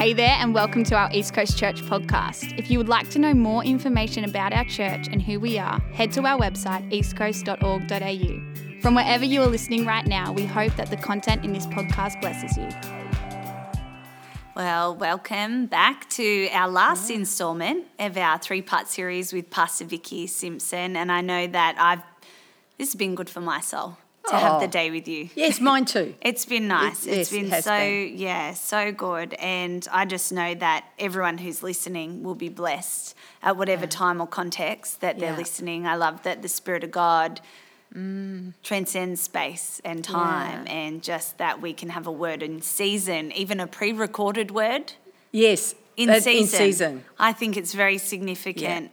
Hey there, and welcome to our East Coast Church podcast. If you would like to know more information about our church and who we are, head to our website, eastcoast.org.au. From wherever you are listening right now, we hope that the content in this podcast blesses you. Well, welcome back to our last instalment of our three part series with Pastor Vicky Simpson. And I know that I've this has been good for my soul to have the Oh. day with you. Yes, mine too. It's been nice. It- it's yes, it been has so been. yeah, so good. And I just know that everyone who's listening will be blessed at whatever time or context that they're listening. I love that the Spirit of God transcends space and time Mm. Yeah. and just that we can have a word in season, even a pre recorded word Yes, in season. In season. I think it's very significant.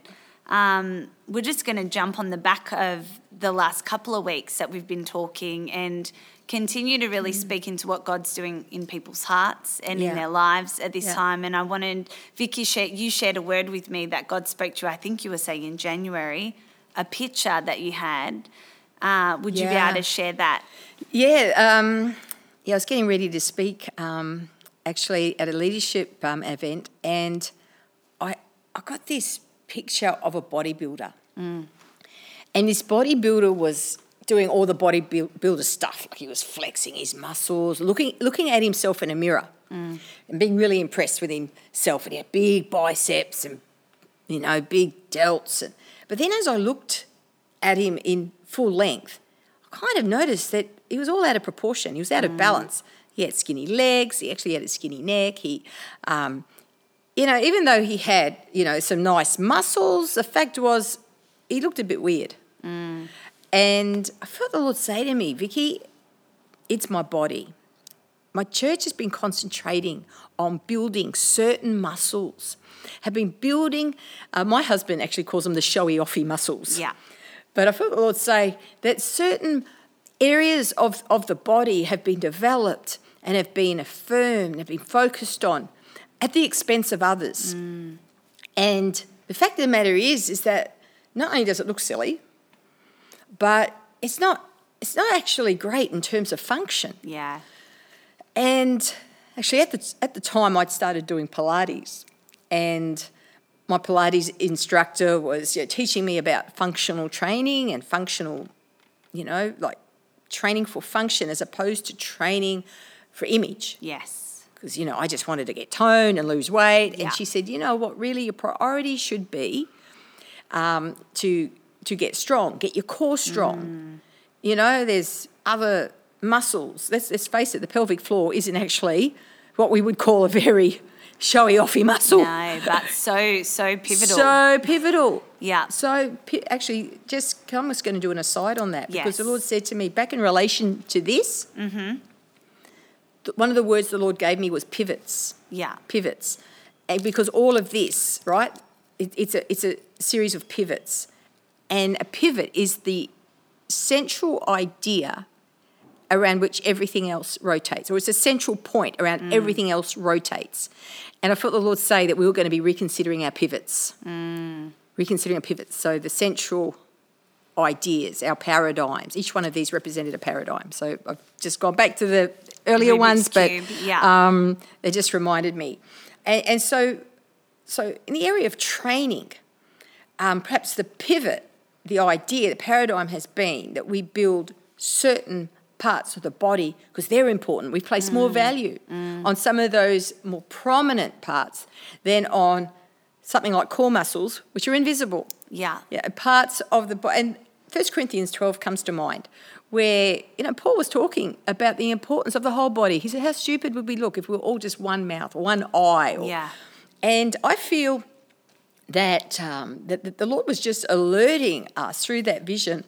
Um, we're just going to jump on the back of the last couple of weeks that we've been talking and continue to Mm. really speak into what God's doing in people's hearts and in their lives at this Yeah. time. And I wanted Vicky, share, you shared a word with me that God spoke to you. I think you were saying in January, a picture that you had. Uh, would you be able to share that? Yeah, um, yeah. I was getting ready to speak um, actually at a leadership um, event, and I I got this picture of a bodybuilder, mm. and this bodybuilder was doing all the bodybuilder stuff, like he was flexing his muscles, looking looking at himself in a mirror, mm. and being really impressed with himself, and he had big biceps and you know big delts, and but then as I looked at him in full length, I kind of noticed that he was all out of proportion. He was out of mm. balance. He had skinny legs. He actually had a skinny neck. He, um, you know, even though he had, you know, some nice muscles, the fact was he looked a bit weird. And I felt the Lord say to me, Vicky, it's my body. My church has been concentrating on building certain muscles, have been building, uh, my husband actually calls them the showy offy muscles. Yeah. But I felt the Lord say that certain areas of, of the body have been developed and have been affirmed, have been focused on at the expense of others. And the fact of the matter is, is that not only does it look silly, but it's not, it's not actually great in terms of function. Yeah. And actually, at the, at the time, I'd started doing Pilates, and my Pilates instructor was you know, teaching me about functional training and functional, you know, like training for function as opposed to training for image. Yes. Because, you know, I just wanted to get toned and lose weight. Yeah. And she said, you know what, really, your priority should be um, to, to get strong, get your core strong. You know, there's other muscles. Let's, let's face it, the pelvic floor isn't actually what we would call a very showy offy muscle. No, but so, so pivotal. So pivotal. Yeah. So actually, just I'm just going to do an aside on that because the Lord said to me back in relation to this. Mm-hmm. One of the words the Lord gave me was pivots. yeah. Pivots, and because all of this, right? It, it's a it's a series of pivots, and a pivot is the central idea around which everything else rotates, or it's a central point around mm. everything else rotates. And I felt the Lord say that we were going to be reconsidering our pivots, mm. reconsidering our pivots. So the central ideas, our paradigms, each one of these represented a paradigm. So I've just gone back to the earlier Rubik's ones, but Cube, yeah. um, they just reminded me. And, and so, so in the area of training, um, perhaps the pivot, the idea, the paradigm has been that we build certain parts of the body because they're important. We place more value on some of those more prominent parts than on something like core muscles, which are invisible. Yeah. Yeah, parts of the body. And 1 Corinthians 12 comes to mind, where, you know, Paul was talking about the importance of the whole body. He said, How stupid would we look if we were all just one mouth one eye? Or, Yeah. And I feel that, um, that that the Lord was just alerting us through that vision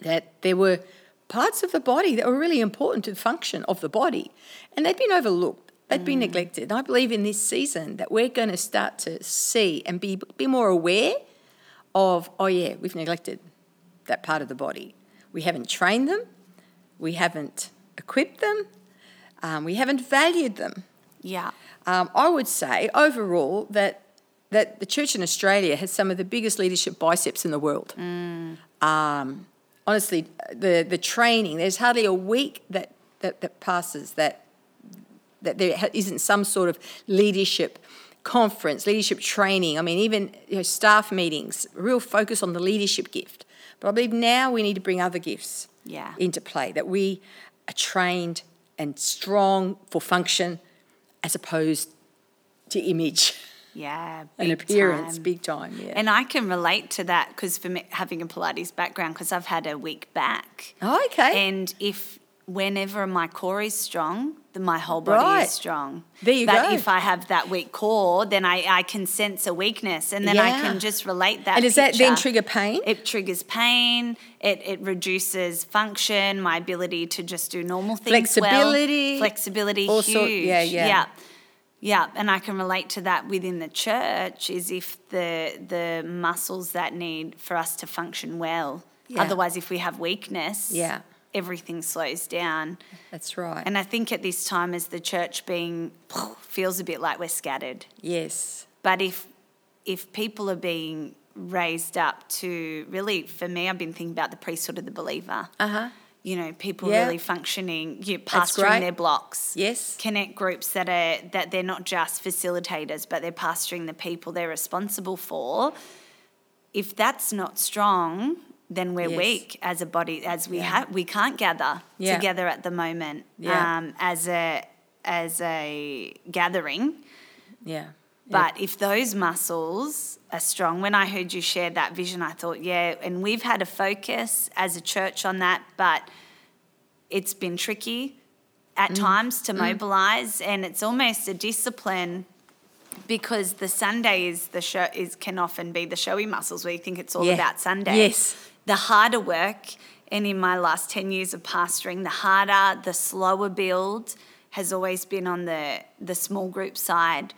that there were parts of the body that were really important to the function of the body, and they'd been overlooked. They'd been neglected. And I believe in this season that we're going to start to see and be, be more aware of, oh, yeah, we've neglected that part of the body. We haven't trained them, we haven't equipped them, um, we haven't valued them. Yeah. Um, I would say overall that that the church in Australia has some of the biggest leadership biceps in the world. Um, honestly, the the training there's hardly a week that, that that passes that that there isn't some sort of leadership conference, leadership training. I mean, even you know, staff meetings, real focus on the leadership gift. But I believe now we need to bring other gifts Yeah. into play, that we are trained and strong for function as opposed to image Yeah. and big appearance, time. big time. Yeah. And I can relate to that because for me, having a Pilates background, because I've had a weak back. oh, okay. And if whenever my core is strong, then my whole body Right. is strong. There you but go. if I have that weak core, then I, I can sense a weakness and then I can just relate that. and does that then trigger pain? It triggers pain. It, it reduces function, my ability to just do normal things Flexibility. well. Flexibility, huge. yeah, yeah. yeah. Yeah, and I can relate to that within the church is if the the muscles that need for us to function well. Yeah. Otherwise, if we have weakness, Yeah. Everything slows down. That's right. And I think at this time, as the church being feels a bit like we're scattered. yes. But if if people are being raised up to really, for me, I've been thinking about the priesthood of the believer. Uh huh. You know, people Yeah. really functioning, you That's pastoring their blocks. Yes. Connect groups that are that they're not just facilitators, but they're pastoring the people they're responsible for. If that's not strong, then we're Yes. weak as a body, as we Yeah. have we can't gather Yeah. together at the moment Yeah. um, as a as a gathering. Yeah. But if those muscles are strong, when I heard you share that vision, I thought, yeah, and we've had a focus as a church on that, but it's been tricky at times to mobilize, and it's almost a discipline because the Sunday is the show is can often be the showy muscles where you think it's all Yeah. about Sunday. Yes. The harder work, and in my last ten years of pastoring, the harder, the slower build has always been on the the small group side,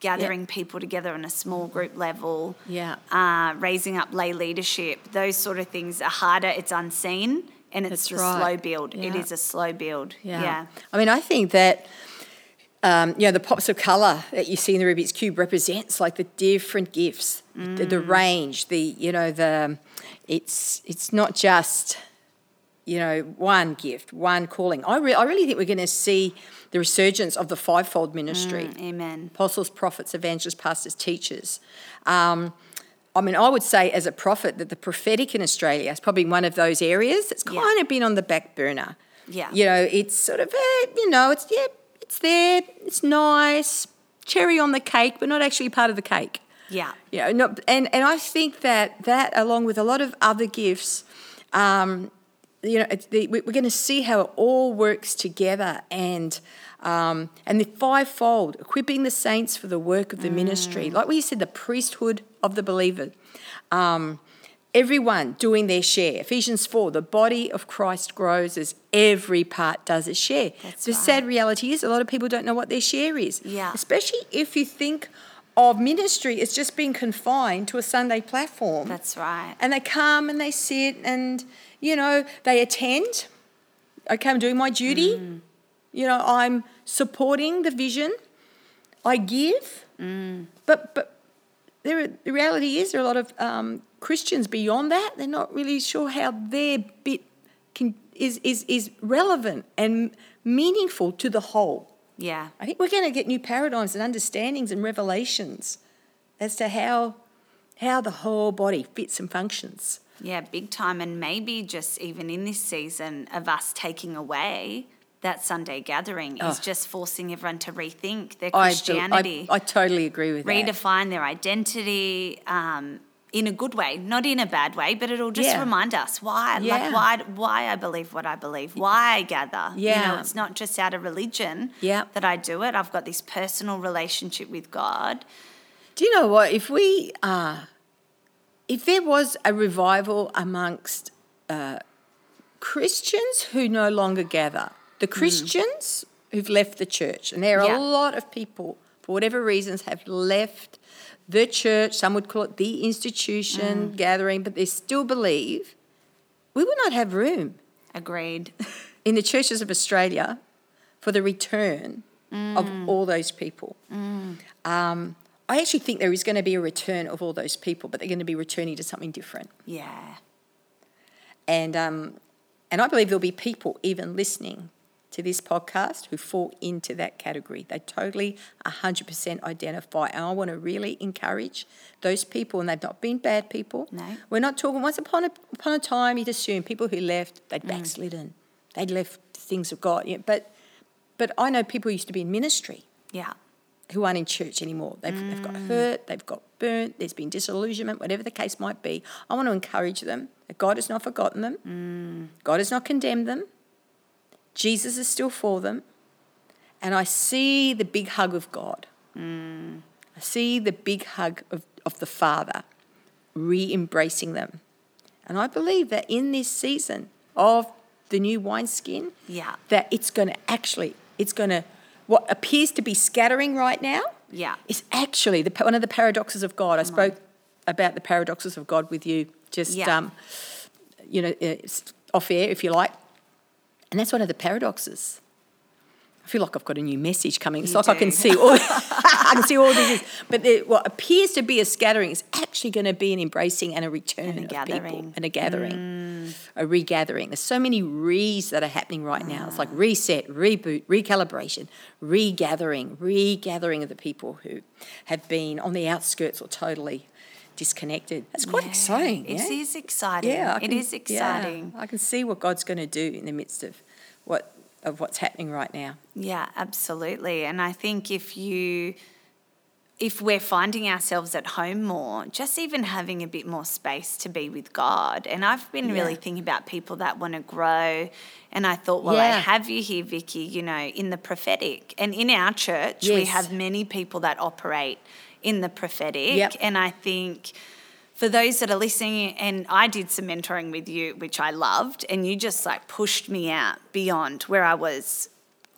gathering people together on a small group level. Yeah. Uh, raising up lay leadership, those sort of things are harder. It's unseen, and it's That's a right. slow build. It Yeah. is a slow build. Yeah. yeah. I mean, I think that, um, you know, the pops of colour that you see in the Rubik's Cube represents like the different gifts, the, the range, the, you know, the, it's, it's not just, you know, one gift, one calling. I, re- I really think we're going to see the resurgence of the fivefold ministry Amen. apostles, prophets, evangelists, pastors, teachers. Um, I mean, I would say as a prophet that the prophetic in Australia is probably one of those areas that's kind Yeah. of been on the back burner. Yeah. You know, it's sort of, eh, you know, it's, yeah, it's there, it's nice, cherry on the cake, but not actually part of the cake. Yeah. You know, and, and I think that that, along with a lot of other gifts, um, you know, it's the, we- we're going to see how it all works together and um, and the fivefold, equipping the saints for the work of the ministry. Like we said, the priesthood of the believer. Um, everyone doing their share. Ephesians 4, the body of Christ grows as every part does its share. That's the right. sad reality is a lot of people don't know what their share is. Yeah. Especially if you think of ministry is just being confined to a Sunday platform. That's right. And they come and they sit and, you know, they attend. Okay, I'm doing my duty. Mm. You know, I'm supporting the vision. I give. Mm. But but there are, the reality is there are a lot of um, Christians beyond that. They're not really sure how their bit can is is is relevant and meaningful to the whole. Yeah. I think we're going to get new paradigms and understandings and revelations as to how how the whole body fits and functions. Yeah, big time. And maybe just even in this season of us taking away that Sunday gathering is Oh. just forcing everyone to rethink their I do- Christianity, I, I totally agree with that. redefine their identity um, in a good way, not in a bad way, but it'll just Yeah. remind us why, Yeah. like why, why I believe what I believe, why I gather. you know, it's not just out of religion Yeah. that I do it. I've got this personal relationship with God. Do you know what? If we, uh, if there was a revival amongst uh, Christians who no longer gather, the Christians who've left the church, and there are Yeah. a lot of people, for whatever reasons, have left the church. Some would call it the institution gathering, but they still believe we would not have room Agreed. in the churches of Australia for the return of all those people. Um, I actually think there is going to be a return of all those people, but they're going to be returning to something different. yeah. And um, and I believe there'll be people even listening to this podcast who fall into that category. They totally 100% identify. And I want to really encourage those people, and they've not been bad people. No. We're not talking, once upon a, upon a time, you'd assume people who left, they'd mm. backslidden. They'd left things of God. Yeah, but, but I know people who used to be in ministry Yeah. who aren't in church anymore. They've, they've got mm. hurt, they've got burnt, there's been disillusionment, whatever the case might be. I want to encourage them that God has not forgotten them, mm. God has not condemned them, Jesus is still for them. And I see the big hug of God. I see the big hug of, of the Father re embracing them. And I believe that in this season of the new wineskin, Yeah. that it's going to actually, it's going to, what appears to be scattering right now Yeah. is actually the, one of the paradoxes of God. I spoke about the paradoxes of God with you just, Yeah. um, you know, it's off air, if you like. And that's one of the paradoxes. I feel like I've got a new message coming. It's You like I can see all, I can see all these. But the, what appears to be a scattering is actually going to be an embracing and a return And a of people gathering. Mm. and a gathering, a regathering. There's so many re's that are happening right now. It's like Ah. reset, reboot, recalibration, regathering, regathering of the people who have been on the outskirts or totally disconnected. That's quite Yeah. exciting. It yeah? is exciting. Yeah, I it can- is yeah, exciting. I can see what God's going to do in the midst of what of what's happening right now. Yeah, absolutely. And I think if you if we're finding ourselves at home more, just even having a bit more space to be with God. And I've been really thinking about people that want to grow. And I thought, well, I have you here, Vicky, you know, in the prophetic. And in our church, we have many people that operate in the prophetic. Yep. And I think for those that are listening, and I did some mentoring with you, which I loved, and you just like pushed me out beyond where I was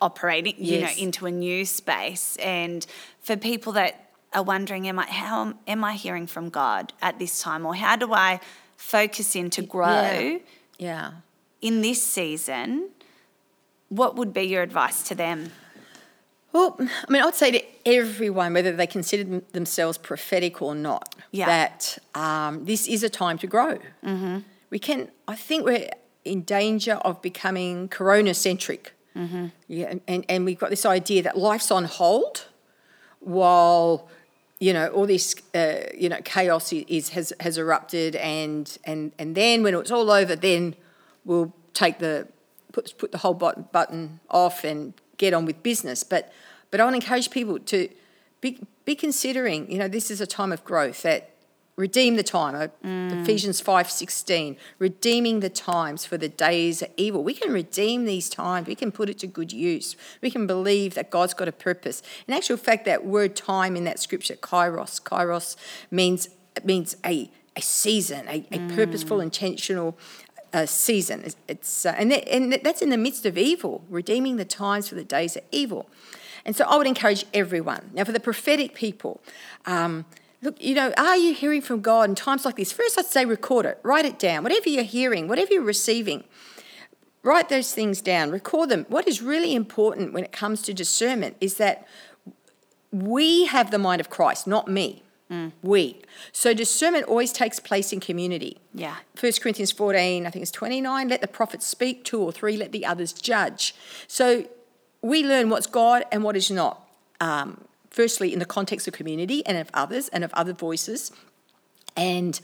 operating, you know, into a new space. And for people that are wondering, am I how am I hearing from God at this time, or how do I focus in to grow Yeah. Yeah. in this season? What would be your advice to them? Well, I mean, I'd say to everyone, whether they consider themselves prophetic or not, Yeah. that um, this is a time to grow. Mm-hmm. We can, I think we're in danger of becoming corona centric. Mm-hmm. Yeah, and- and, we've got this idea that life's on hold while you know all this uh, you know chaos is has has erupted and and and then when it's all over then we'll take the put put the whole button button off and get on with business. But but I want to encourage people to be be considering you know this is a time of growth that redeem the time uh, Ephesians 5:16 redeeming the times for the days are evil. We can redeem these times. We can put it to good use. We can believe that God's got a purpose. In actual fact that word time in that scripture kairos kairos means means a a season a, a purposeful intentional uh, season It's- uh, and and that's in the midst of evil redeeming the times for the days of evil and so I would encourage everyone now for the prophetic people um, Look, you know, are you hearing from God in times like this? First, I'd say record it, write it down. Whatever you're hearing, whatever you're receiving, write those things down, record them. What is really important when it comes to discernment is that we have the mind of Christ, not me. We. So discernment always takes place in community. Yeah. 1 Corinthians 14, I think it's 29, let the prophets speak, two or three, let the others judge. So we learn what's God and what is not. Um, firstly, in the context of community and of others and of other voices. And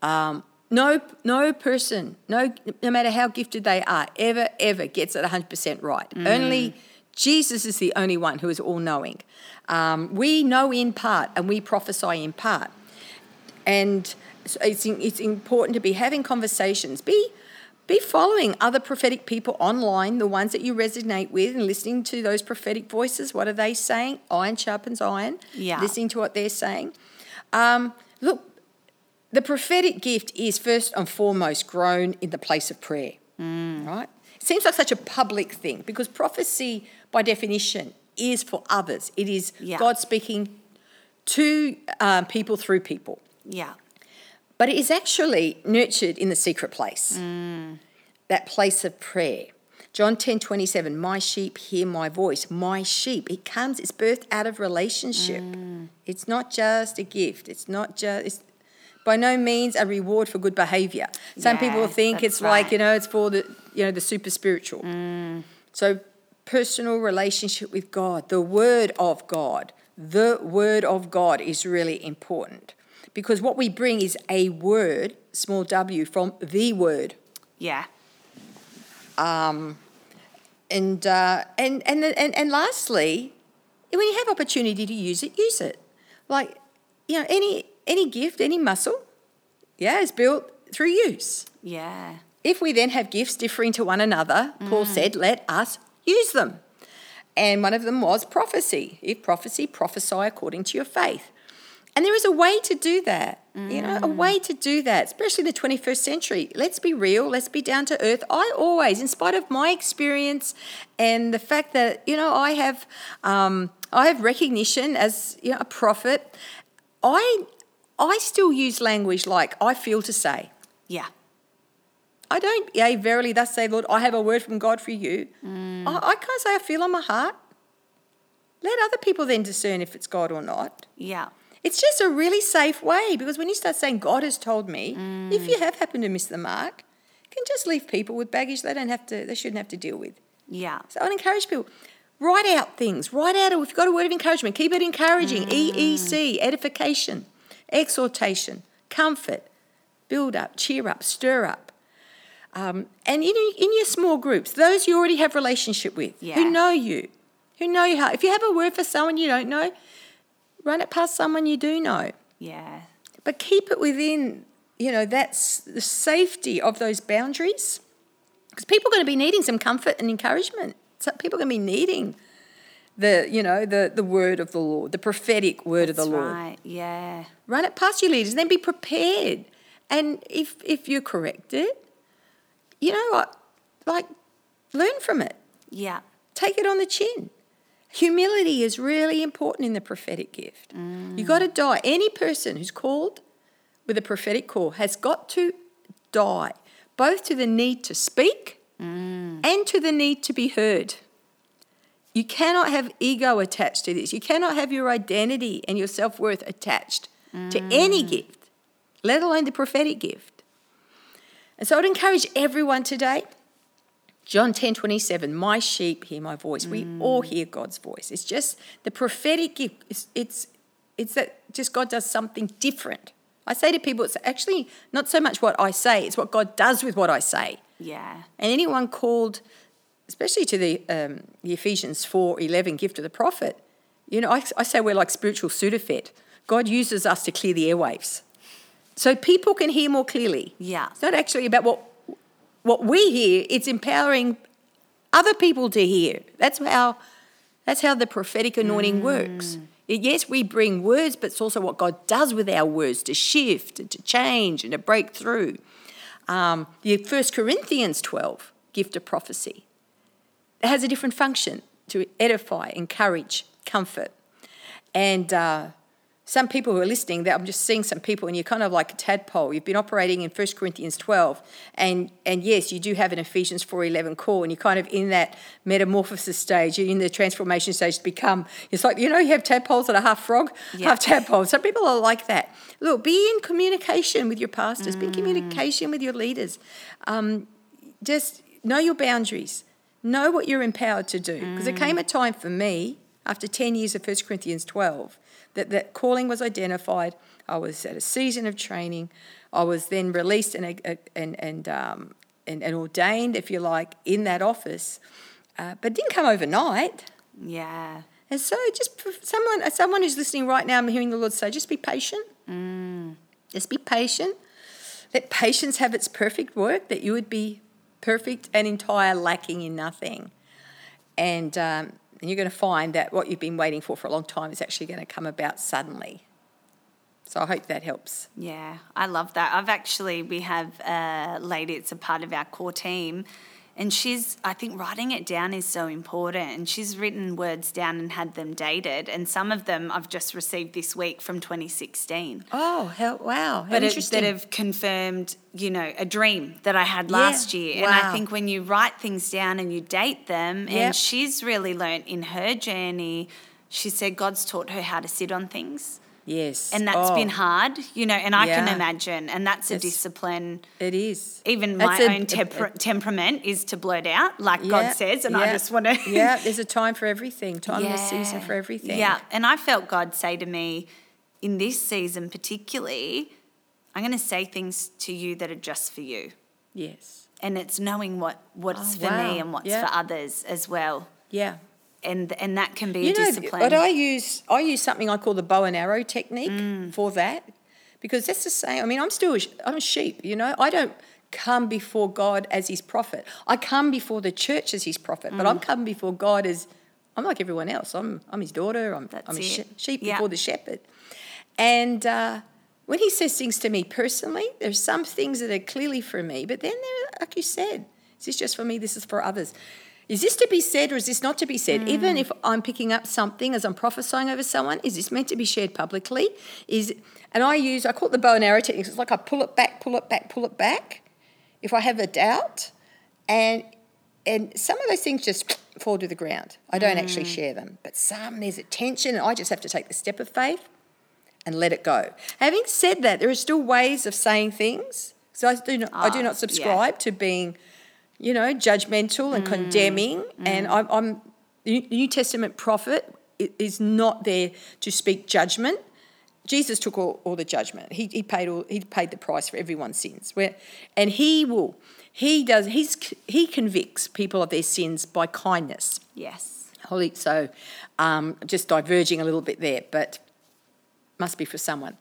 um, no, no person, no, no matter how gifted they are, ever, ever gets it 100% right. Only Jesus is the only one who is all knowing. Um, we know in part and we prophesy in part. And so it's, it's important to be having conversations. Be, be following other prophetic people online, the ones that you resonate with, and listening to those prophetic voices. What are they saying? Iron sharpens iron. Yeah. Listening to what they're saying. Um, look, the prophetic gift is first and foremost grown in the place of prayer, right? Seems like such a public thing because prophecy, by definition, is for others. It is Yeah. God speaking to um, people through people. Yeah. But it is actually nurtured in the secret place, that place of prayer. John 10 27, my sheep hear my voice. My sheep. It comes, it's birthed out of relationship. It's not just a gift. It's not just, it's by no means a reward for good behavior. Some people think it's like, you know, it's for the, you know, the super spiritual. So personal relationship with God, the Word of God. The Word of God is really important because what we bring is a word, small w, from the Word. Yeah. Um, and, uh, and, and, and, and lastly, when you have opportunity to use it, use it. Like, you know, any, any gift, any muscle, yeah, is built through use. Yeah. If we then have gifts differing to one another, Paul said, let us use them. And one of them was prophecy. If prophecy, prophesy according to your faith. And there is a way to do that, you know, a way to do that, especially in the 21st century. Let's be real, let's be down to earth. I always, in spite of my experience and the fact that, you know, I have, um, I have recognition as you know, a prophet, I, I still use language like I feel to say. Yeah. I don't, yea, verily, thus say, Lord, I have a word from God for you. Mm. I, I can't say I feel on my heart. Let other people then discern if it's God or not. Yeah. It's just a really safe way because when you start saying, God has told me, mm. if you have happened to miss the mark, you can just leave people with baggage they don't have to, they shouldn't have to deal with. Yeah. So I'd encourage people, write out things, write out, if you've got a word of encouragement, keep it encouraging. Mm. EEC, edification, exhortation, comfort, build up, cheer up, stir up. Um, and in, in your small groups, those you already have relationship with, Yeah. who know you, who know you. How, if you have a word for someone you don't know, run it past someone you do know. Yeah. But keep it within, you know, that's the safety of those boundaries. Because people are going to be needing some comfort and encouragement. So people are going to be needing the, you know, the, the word of the Lord, the prophetic word of That's the Lord. right. Yeah. Run it past your leaders and then be prepared. And if if you're corrected, you know what? Like learn from it. Yeah. Take it on the chin. Humility is really important in the prophetic gift. Mm. You got to die. Any person who's called with a prophetic call has got to die, both to the need to speak mm. and to the need to be heard. You cannot have ego attached to this. You cannot have your identity and your self worth attached to any mm. gift, let alone the prophetic gift. And so I'd encourage everyone today John 10 27, my sheep hear my voice. We all hear God's voice. It's just the prophetic gift. It's, it's, it's that just God does something different. I say to people, it's actually not so much what I say, it's what God does with what I say. Yeah. And anyone called, especially to the, um, the Ephesians 4 11 gift of the prophet, you know, I, I say we're like spiritual Sudafed. God uses us to clear the airwaves. So people can hear more clearly. Yeah. It's not actually about what what we hear, it's empowering other people to hear. That's how that's how the prophetic anointing works. Yes, we bring words, but it's also what God does with our words to shift and to change and to break through. Um, the First Corinthians 12 gift of prophecy it has a different function to edify, encourage, comfort. And uh, some people who are listening, that I'm just seeing some people, and you're kind of like a tadpole. You've been operating in 1 Corinthians 12, and and yes, you do have an Ephesians 4:11 call, and you're kind of in that metamorphosis stage. You're in the transformation stage to become. It's like you know, you have tadpoles that are half frog, Yeah. half tadpole. Some people are like that. Look, be in communication with your pastors. Be in communication with your leaders. Um, just know your boundaries. Know what you're empowered to do. Because there came a time for me, after 10 years of 1 Corinthians 12, that that calling was identified. I was at a season of training. I was then released and, uh, and, and, um, and, and ordained, if you like, in that office. Uh, but it didn't come overnight. Yeah. And so, just someone, someone who's listening right now, I'm hearing the Lord say, just be patient. Just be patient. Let patience have its perfect work, that you would be perfect and entire, lacking in nothing. And, um, and you're going to find that what you've been waiting for for a long time is actually going to come about suddenly. So I hope that helps. Yeah, I love that. I've actually, we have a lady, it's a part of our core team, and she's, I think writing it down is so important. And she's written words down and had them dated. And some of them I've just received this week from 2016. Oh, how, wow. How But it, that have confirmed, you know, a dream that I had Yeah, last year. And I think when you write things down and you date them, Yep. and she's really learnt in her journey, she said God's taught her how to sit on things. Yes. And that's Oh, been hard, you know, and I can imagine. And that's a It's- discipline. It is. Even my a- own a- temper- temperament is to blurt out, like Yeah, God says. And I just want to. yeah, there's a time for everything, time and a season for everything. Yeah. And I felt God say to me, in this season particularly, I'm going to say things to you that are just for you. Yes. And it's knowing what, what's Oh, for me and what's Yeah. for others as well. Yeah. And and that can be You a know, discipline. but I use I use something I call the bow and arrow technique Mm. for that, because that's the same. I mean, I'm still a, I'm a sheep. You know, I don't come before God as His prophet. I come before the church as His prophet, but I'm Mm. coming before God as I'm like everyone else. I'm I'm His daughter. I'm That's I'm a she- sheep Yeah. before the shepherd, and. Uh, when he says things to me personally, there's some things that are clearly for me, but then there, like you said, this is this just for me? This is for others. Is this to be said or is this not to be said? Even if I'm picking up something as I'm prophesying over someone, is this meant to be shared publicly? Is and I use I call it the bow and arrow technique. It's like I pull it back, pull it back, pull it back. If I have a doubt, and and some of those things just fall to the ground. I don't actually share them, but some there's a tension, and I just have to take the step of faith and let it go. Having said that, there are still ways of saying things. So I do not, I do Ah, not subscribe to being, you know, judgmental and condemning. And I'm, I'm the New Testament prophet is not there to speak judgment. Jesus took all, all the judgment. He, he paid all, he paid the price for everyone's sins. Where, and he will, he does, he's, he convicts people of their sins by kindness. yes. Holy, so um, just diverging a little bit there, but must be for someone.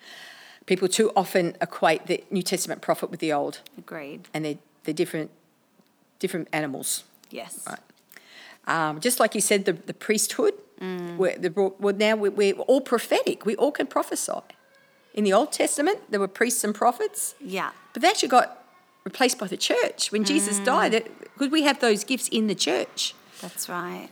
People too often equate the New Testament prophet with the Old, Agreed. and they're, they're different, different animals. Yes. Right. Um, just like you said, the, the priesthood, we're, the, well, now we're, we're all prophetic. We all can prophesy. In the Old Testament, there were priests and prophets, Yeah. but they actually got replaced by the church. When Jesus died, because we have those gifts in the church. That's right.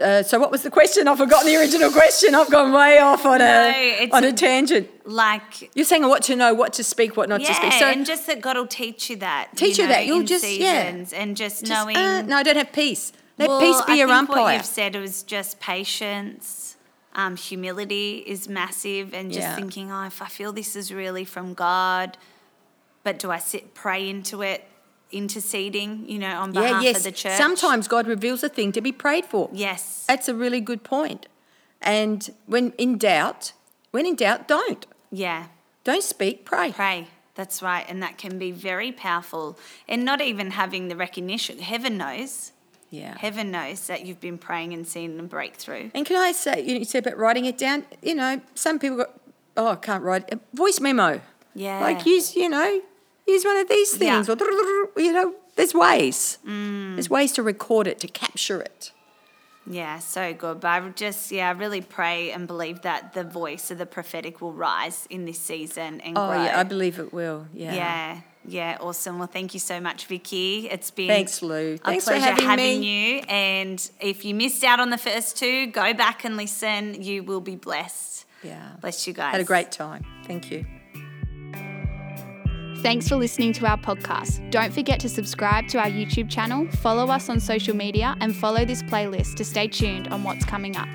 Uh, so what was the question? I've forgotten the original question. I've gone way off on a on a a- tangent. Like You're saying what to know, what to speak, what not to speak. So and just that God will teach you that. Teach you know, that. You'll just- yeah. seasons and just, just, knowing. uh, no, I don't have peace. Let well, peace be I your think What you've said was just patience. Um, humility is massive, and just Yeah. thinking, oh, if I feel this is really from God, but do I sit pray into it, interceding, you know, on yeah, behalf yes. of the church? Sometimes God reveals a thing to be prayed for. Yes. That's a really good point. And when in doubt, when in doubt, don't. Yeah. Don't speak, pray. Pray. That's right. And that can be very powerful. And not even having the recognition. Heaven knows. Yeah. Heaven knows that you've been praying and seen a breakthrough. And can I say, you said about writing it down. You know, some people got, oh, I can't write a voice memo. Yeah. Like use, you know, use one of these Yeah. things, or you know, there's ways. Mm. There's ways to record it, to capture it. Yeah, so good. But I just, yeah, I really pray and believe that the voice of the prophetic will rise in this season and Oh grow. yeah, I believe it will. Yeah. yeah, yeah, awesome. Well, thank you so much, Vicky. It's been Thanks, Lou. a Thanks for pleasure having you. And if you missed out on the first two, go back and listen. You will be blessed. Yeah. Bless you guys. Had a great time. Thank you. Thanks for listening to our podcast. Don't forget to subscribe to our YouTube channel, follow us on social media, and follow this playlist to stay tuned on what's coming up.